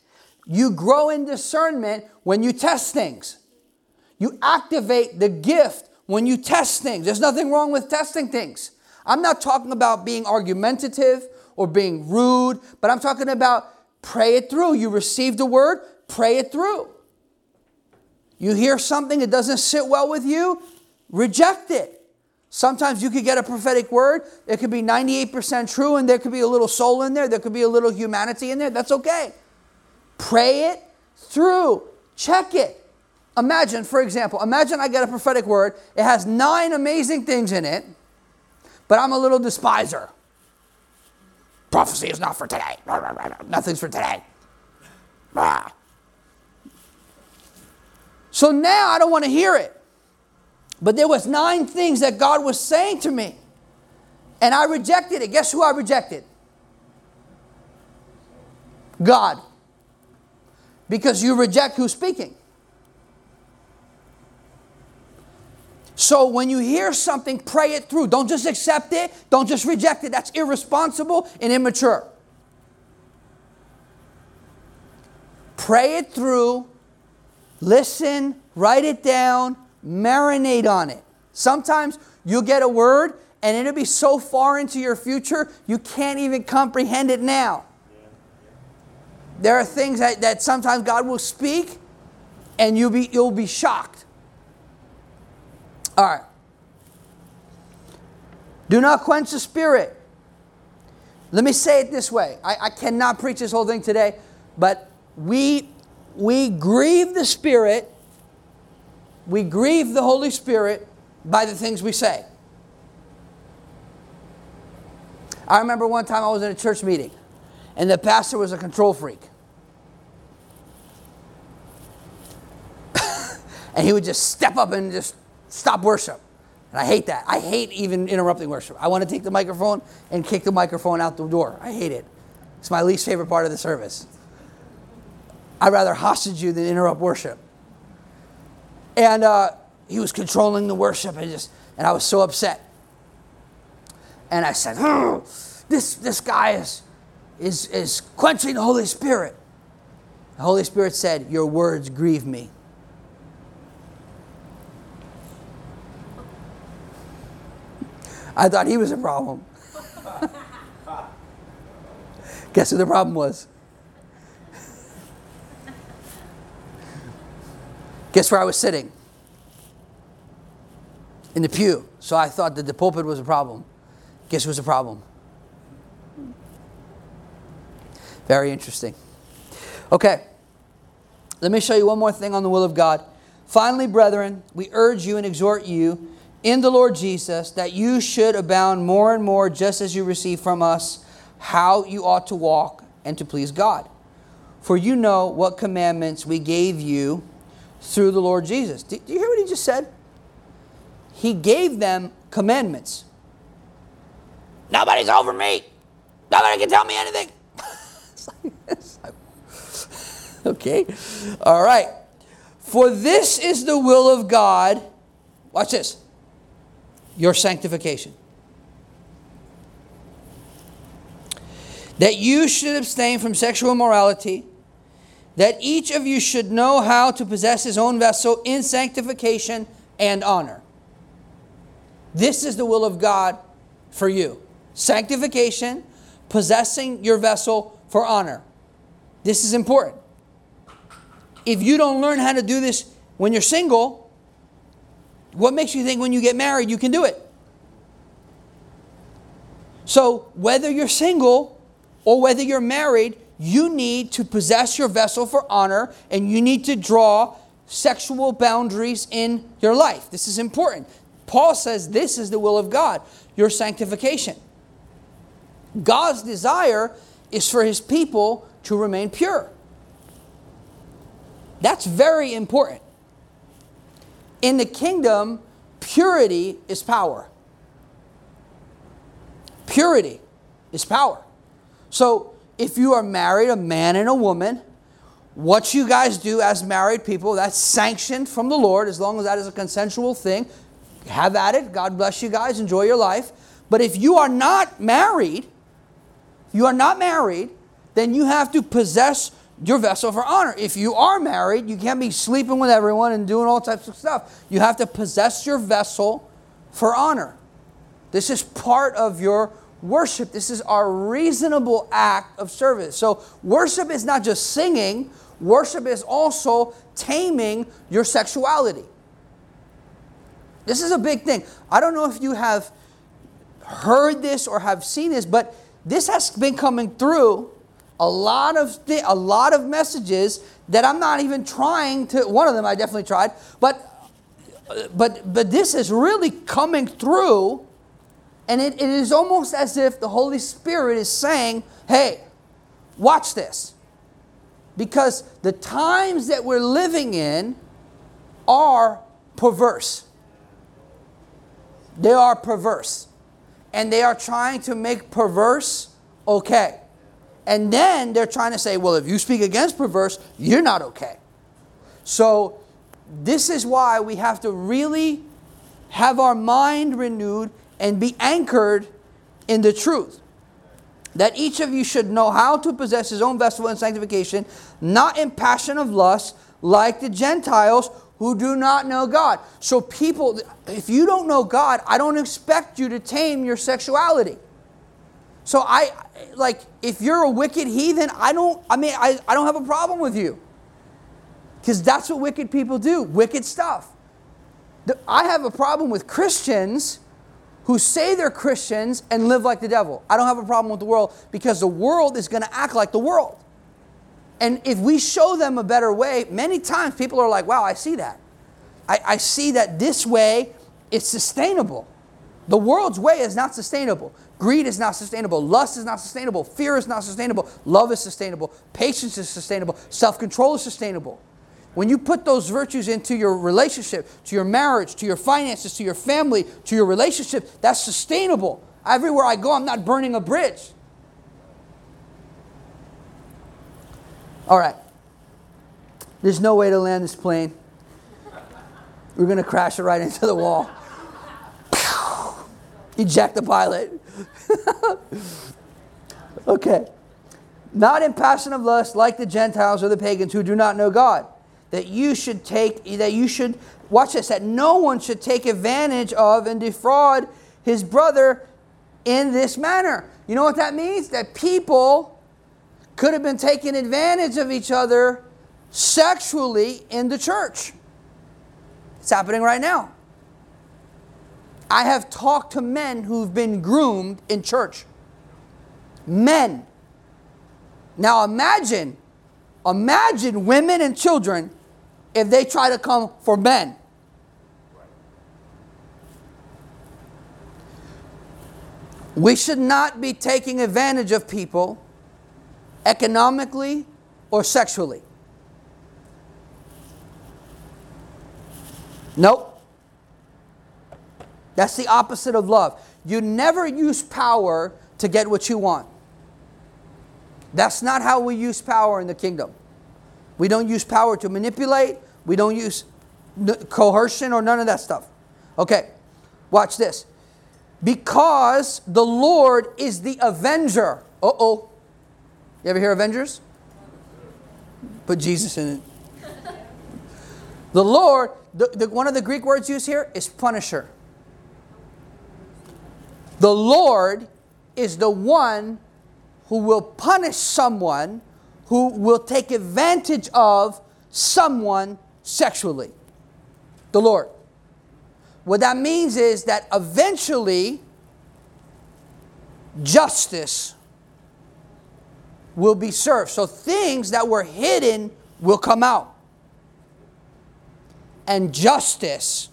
You grow in discernment when you test things. You activate the gift when you test things. There's nothing wrong with testing things. I'm not talking about being argumentative or being rude, but I'm talking about pray it through. You received a word, pray it through. You hear something that doesn't sit well with you, reject it. Sometimes you could get a prophetic word, it could be 98% true, and there could be a little soul in there, there could be a little humanity in there. That's okay. Pray it through, check it. Imagine, for example, imagine I get a prophetic word, it has nine amazing things in it, but I'm a little despiser. Prophecy is not for today. [laughs] Nothing's for today. So now I don't want to hear it. But there was nine things that God was saying to me. And I rejected it. Guess who I rejected? God. Because you reject who's speaking. So when you hear something, pray it through. Don't just accept it, don't just reject it. That's irresponsible and immature. Pray it through, listen, write it down, marinate on it. Sometimes you'll get a word and it'll be so far into your future, you can't even comprehend it now. There are things that, that sometimes God will speak, and you'll be, you'll be shocked. All right. Do not quench the spirit. Let me say it this way. I, I cannot preach this whole thing today, but we we grieve the Spirit, we grieve the Holy Spirit by the things we say. I remember one time I was in a church meeting, and the pastor was a control freak. [laughs] and he would just step up and just stop worship. And I hate that. I hate even interrupting worship. I want to take the microphone and kick the microphone out the door. I hate it. It's my least favorite part of the service. I'd rather hostage you than interrupt worship. And uh, he was controlling the worship and just, and I was so upset. And I said, this, this guy is, is, is quenching the Holy Spirit. The Holy Spirit said, Your words grieve me. I thought he was a problem. [laughs] Guess who the problem was? Guess where I was sitting? In the pew. So I thought that the pulpit was a problem. Guess was a problem? Very interesting. Okay, let me show you one more thing on the will of God. Finally, brethren, we urge you and exhort you in the Lord Jesus that you should abound more and more, just as you receive from us how you ought to walk and to please God. For you know what commandments we gave you through the Lord Jesus. Do you hear what he just said? He gave them commandments. Nobody's over me. Nobody can tell me anything. [laughs] [laughs] okay. All right. For this is the will of God. Watch this. Your sanctification. That you should abstain from sexual immorality, that each of you should know how to possess his own vessel in sanctification and honor. This is the will of God for you sanctification, possessing your vessel for honor. This is important. If you don't learn how to do this when you're single, what makes you think when you get married you can do it? So, whether you're single or whether you're married, you need to possess your vessel for honor and you need to draw sexual boundaries in your life. This is important. Paul says this is the will of God, your sanctification. God's desire is for his people to remain pure. That's very important. In the kingdom, purity is power. Purity is power. So, if you are married, a man and a woman, what you guys do as married people, that's sanctioned from the Lord, as long as that is a consensual thing. Have at it. God bless you guys. Enjoy your life. But if you are not married, you are not married, then you have to possess your vessel for honor. If you are married, you can't be sleeping with everyone and doing all types of stuff. You have to possess your vessel for honor. This is part of your worship. This is our reasonable act of service. So, worship is not just singing, worship is also taming your sexuality. This is a big thing. I don't know if you have heard this or have seen this, but this has been coming through a lot of th- a lot of messages that I'm not even trying to. One of them I definitely tried, but uh, but but this is really coming through, and it, it is almost as if the Holy Spirit is saying, "Hey, watch this," because the times that we're living in are perverse. They are perverse and they are trying to make perverse okay. And then they're trying to say, well, if you speak against perverse, you're not okay. So, this is why we have to really have our mind renewed and be anchored in the truth. That each of you should know how to possess his own vessel in sanctification, not in passion of lust, like the Gentiles who do not know God. So, people, if you don't know God, I don't expect you to tame your sexuality. So, I, like, if you're a wicked heathen, I don't, I mean, I, I don't have a problem with you. Because that's what wicked people do wicked stuff. I have a problem with Christians who say they're Christians and live like the devil. I don't have a problem with the world because the world is going to act like the world. And if we show them a better way, many times people are like, wow, I see that. I, I see that this way is sustainable. The world's way is not sustainable. Greed is not sustainable. Lust is not sustainable. Fear is not sustainable. Love is sustainable. Patience is sustainable. Self control is sustainable. When you put those virtues into your relationship, to your marriage, to your finances, to your family, to your relationship, that's sustainable. Everywhere I go, I'm not burning a bridge. All right. There's no way to land this plane. We're going to crash it right into the wall. [laughs] Eject the pilot. [laughs] okay. Not in passion of lust like the Gentiles or the pagans who do not know God that you should take, that you should, watch this, that no one should take advantage of and defraud his brother in this manner. You know what that means? That people could have been taking advantage of each other sexually in the church. It's happening right now. I have talked to men who've been groomed in church. Men. Now imagine, imagine women and children if they try to come for men. We should not be taking advantage of people economically or sexually. Nope. That's the opposite of love. You never use power to get what you want. That's not how we use power in the kingdom. We don't use power to manipulate. We don't use coercion or none of that stuff. Okay, watch this. Because the Lord is the avenger. Uh oh. You ever hear Avengers? Put Jesus in it. The Lord, the, the, one of the Greek words used here is punisher. The Lord is the one who will punish someone who will take advantage of someone sexually. The Lord. What that means is that eventually justice will be served. So things that were hidden will come out. And justice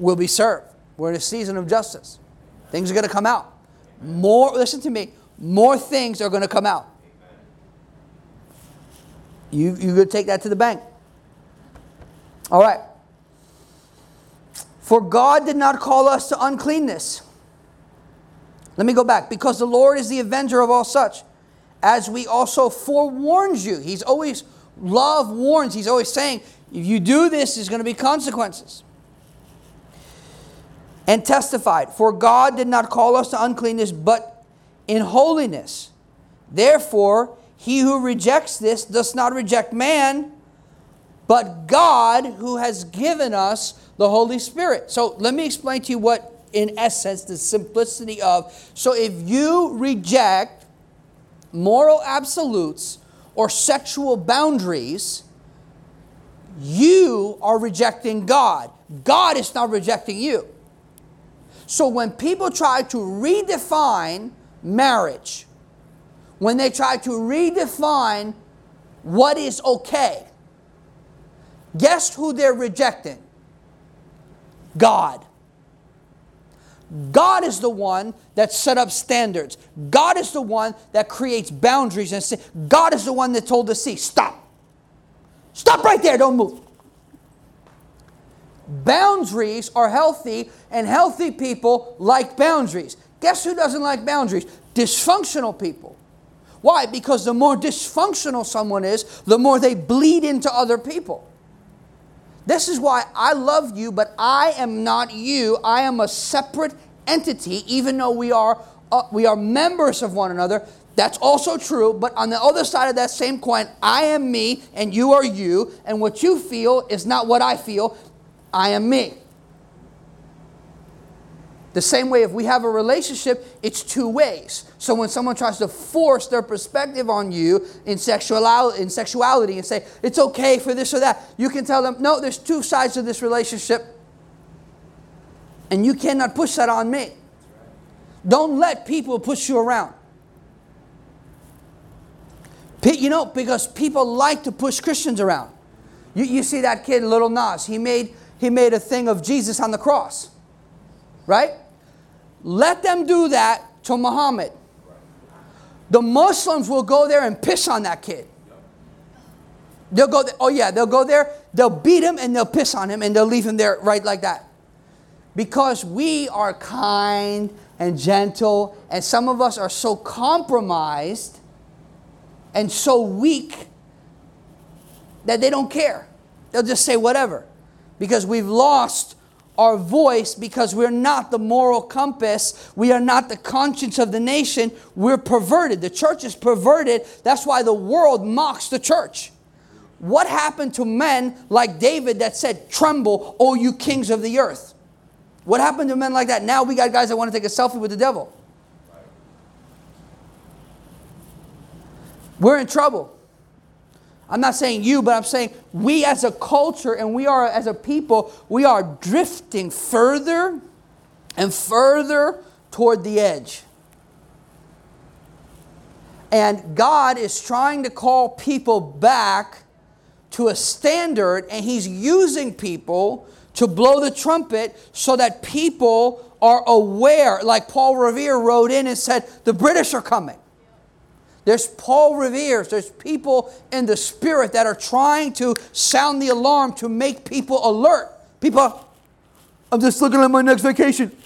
will be served. We're in a season of justice. Things are going to come out. More, listen to me, more things are going to come out. You, you could take that to the bank. All right. For God did not call us to uncleanness. Let me go back. Because the Lord is the avenger of all such, as we also forewarned you. He's always, love warns. He's always saying, if you do this, there's going to be consequences. And testified, For God did not call us to uncleanness, but in holiness. Therefore, he who rejects this does not reject man, but God who has given us the Holy Spirit. So let me explain to you what, in essence, the simplicity of. So if you reject moral absolutes or sexual boundaries, you are rejecting God. God is not rejecting you. So when people try to redefine marriage, when they try to redefine what is okay, Guess who they're rejecting? God. God is the one that set up standards. God is the one that creates boundaries and say, God is the one that told the sea, stop. Stop right there, don't move. Boundaries are healthy, and healthy people like boundaries. Guess who doesn't like boundaries? Dysfunctional people. Why? Because the more dysfunctional someone is, the more they bleed into other people. This is why I love you, but I am not you. I am a separate entity, even though we are uh, we are members of one another. That's also true, but on the other side of that same coin, I am me and you are you, and what you feel is not what I feel. I am me. The same way, if we have a relationship, it's two ways. So when someone tries to force their perspective on you in, sexuality, in sexuality and say, it's okay for this or that, you can tell them, no, there's two sides of this relationship, and you cannot push that on me. Don't let people push you around. You know, because people like to push Christians around. You, you see that kid, Lil Nas, he made, he made a thing of Jesus on the cross, right? Let them do that to Muhammad. The Muslims will go there and piss on that kid. They'll go there, oh yeah, they'll go there, they'll beat him and they'll piss on him and they'll leave him there right like that. Because we are kind and gentle, and some of us are so compromised and so weak that they don't care. They'll just say whatever because we've lost our voice because we're not the moral compass. We are not the conscience of the nation. We're perverted. The church is perverted. That's why the world mocks the church. What happened to men like David that said, Tremble, O you kings of the earth? What happened to men like that? Now we got guys that want to take a selfie with the devil. We're in trouble. I'm not saying you, but I'm saying we as a culture and we are as a people, we are drifting further and further toward the edge. And God is trying to call people back to a standard, and He's using people to blow the trumpet so that people are aware. Like Paul Revere wrote in and said, The British are coming. There's Paul Revere's, there's people in the spirit that are trying to sound the alarm to make people alert. People, I'm just looking at my next vacation.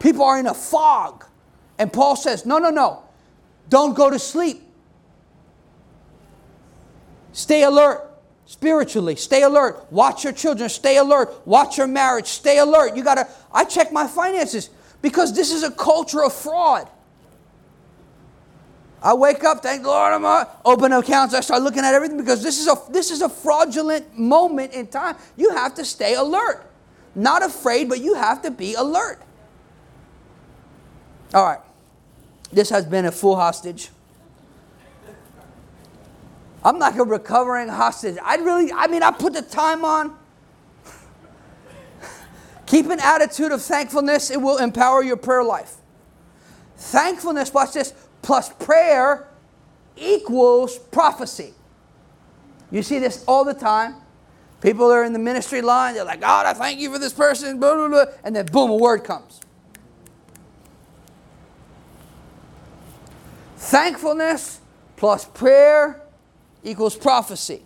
People are in a fog. And Paul says, No, no, no. Don't go to sleep. Stay alert spiritually. Stay alert. Watch your children. Stay alert. Watch your marriage. Stay alert. You got to, I check my finances because this is a culture of fraud. I wake up, thank Lord, I'm a, open accounts. I start looking at everything because this is a this is a fraudulent moment in time. You have to stay alert, not afraid, but you have to be alert. All right, this has been a full hostage. I'm like a recovering hostage. I really, I mean, I put the time on. Keep an attitude of thankfulness. It will empower your prayer life. Thankfulness, watch this, plus prayer equals prophecy. You see this all the time. People are in the ministry line, they're like, God, I thank you for this person, blah, blah, blah, and then boom, a word comes. Thankfulness plus prayer equals prophecy,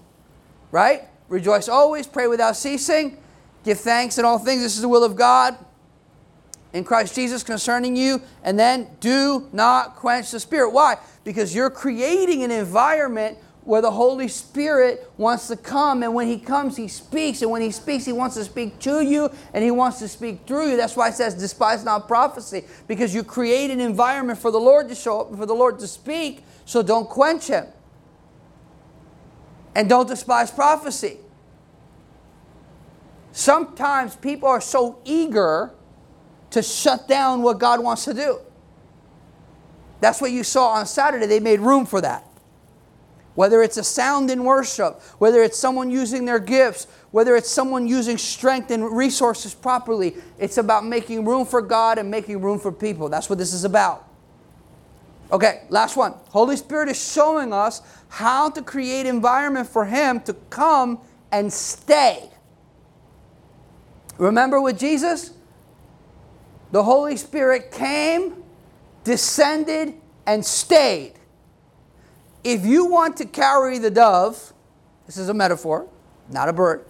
right? Rejoice always, pray without ceasing, give thanks in all things. This is the will of God in Christ Jesus concerning you, and then do not quench the Spirit. Why? Because you're creating an environment where the Holy Spirit wants to come, and when He comes, He speaks, and when He speaks, He wants to speak to you, and He wants to speak through you. That's why it says, despise not prophecy, because you create an environment for the Lord to show up, for the Lord to speak, so don't quench Him. And don't despise prophecy. Sometimes people are so eager to shut down what God wants to do. That's what you saw on Saturday. They made room for that. Whether it's a sound in worship, whether it's someone using their gifts, whether it's someone using strength and resources properly, it's about making room for God and making room for people. That's what this is about. Okay, last one. Holy Spirit is showing us how to create environment for him to come and stay. Remember with Jesus? The Holy Spirit came, descended, and stayed. If you want to carry the dove, this is a metaphor, not a bird.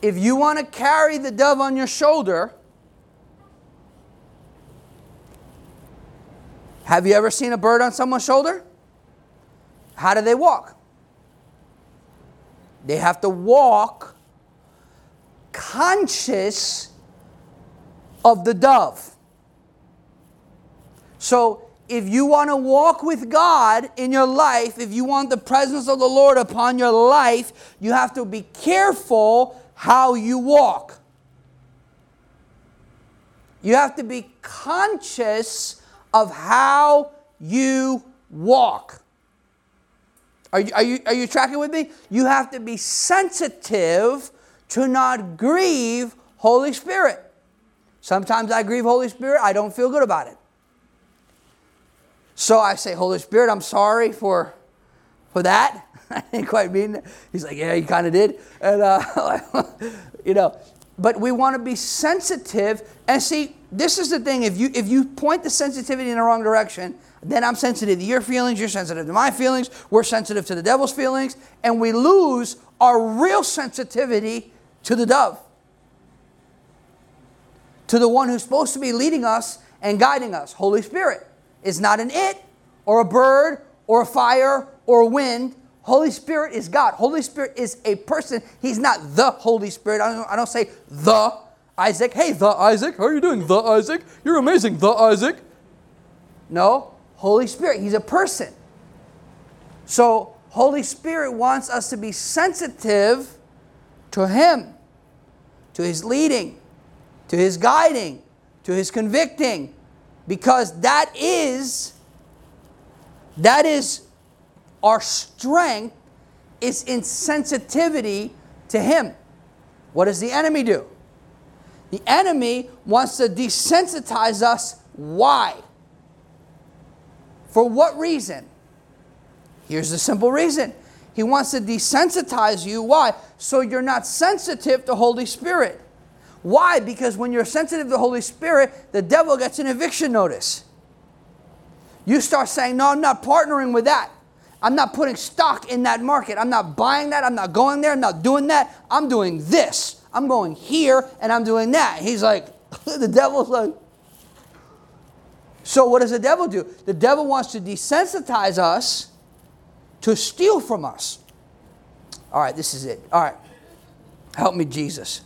If you want to carry the dove on your shoulder, have you ever seen a bird on someone's shoulder? How do they walk? They have to walk conscious of the dove. So, if you want to walk with God in your life, if you want the presence of the Lord upon your life, you have to be careful how you walk. You have to be conscious of how you walk. Are you, are, you, are you tracking with me? You have to be sensitive to not grieve Holy Spirit. Sometimes I grieve Holy Spirit, I don't feel good about it. So I say, Holy Spirit, I'm sorry for, for that. [laughs] I didn't quite mean it. He's like, yeah, you kind of did. And, uh, [laughs] you know, but we want to be sensitive. And see, this is the thing. If you, if you point the sensitivity in the wrong direction, then I'm sensitive to your feelings, you're sensitive to my feelings, we're sensitive to the devil's feelings, and we lose our real sensitivity to the dove, to the one who's supposed to be leading us and guiding us. Holy Spirit is not an it or a bird or a fire or a wind. Holy Spirit is God. Holy Spirit is a person. He's not the Holy Spirit. I don't, I don't say the Isaac. Hey, the Isaac. How are you doing, the Isaac? You're amazing, the Isaac. No, Holy Spirit. He's a person. So, Holy Spirit wants us to be sensitive to Him, to His leading, to His guiding, to His convicting, because that is that is our strength is in sensitivity to him. What does the enemy do? The enemy wants to desensitize us. Why? For what reason? Here's the simple reason. He wants to desensitize you. Why? So you're not sensitive to holy spirit why? Because when you're sensitive to the Holy Spirit, the devil gets an eviction notice. You start saying, No, I'm not partnering with that. I'm not putting stock in that market. I'm not buying that. I'm not going there. I'm not doing that. I'm doing this. I'm going here and I'm doing that. He's like, [laughs] the devil's like, so what does the devil do? The devil wants to desensitize us to steal from us. All right, this is it. All right. Help me, Jesus.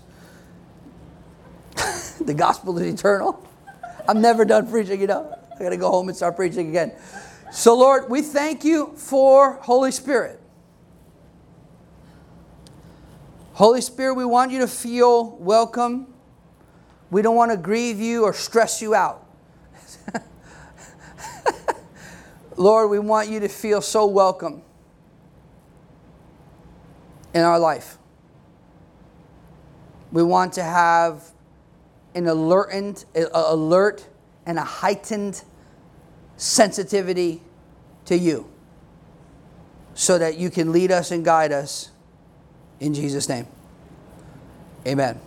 [laughs] the gospel is eternal. I'm never done preaching, you know. I got to go home and start preaching again. So, Lord, we thank you for Holy Spirit. Holy Spirit, we want you to feel welcome. We don't want to grieve you or stress you out. [laughs] Lord, we want you to feel so welcome in our life. We want to have an alert, alert and a heightened sensitivity to you so that you can lead us and guide us in Jesus' name. Amen.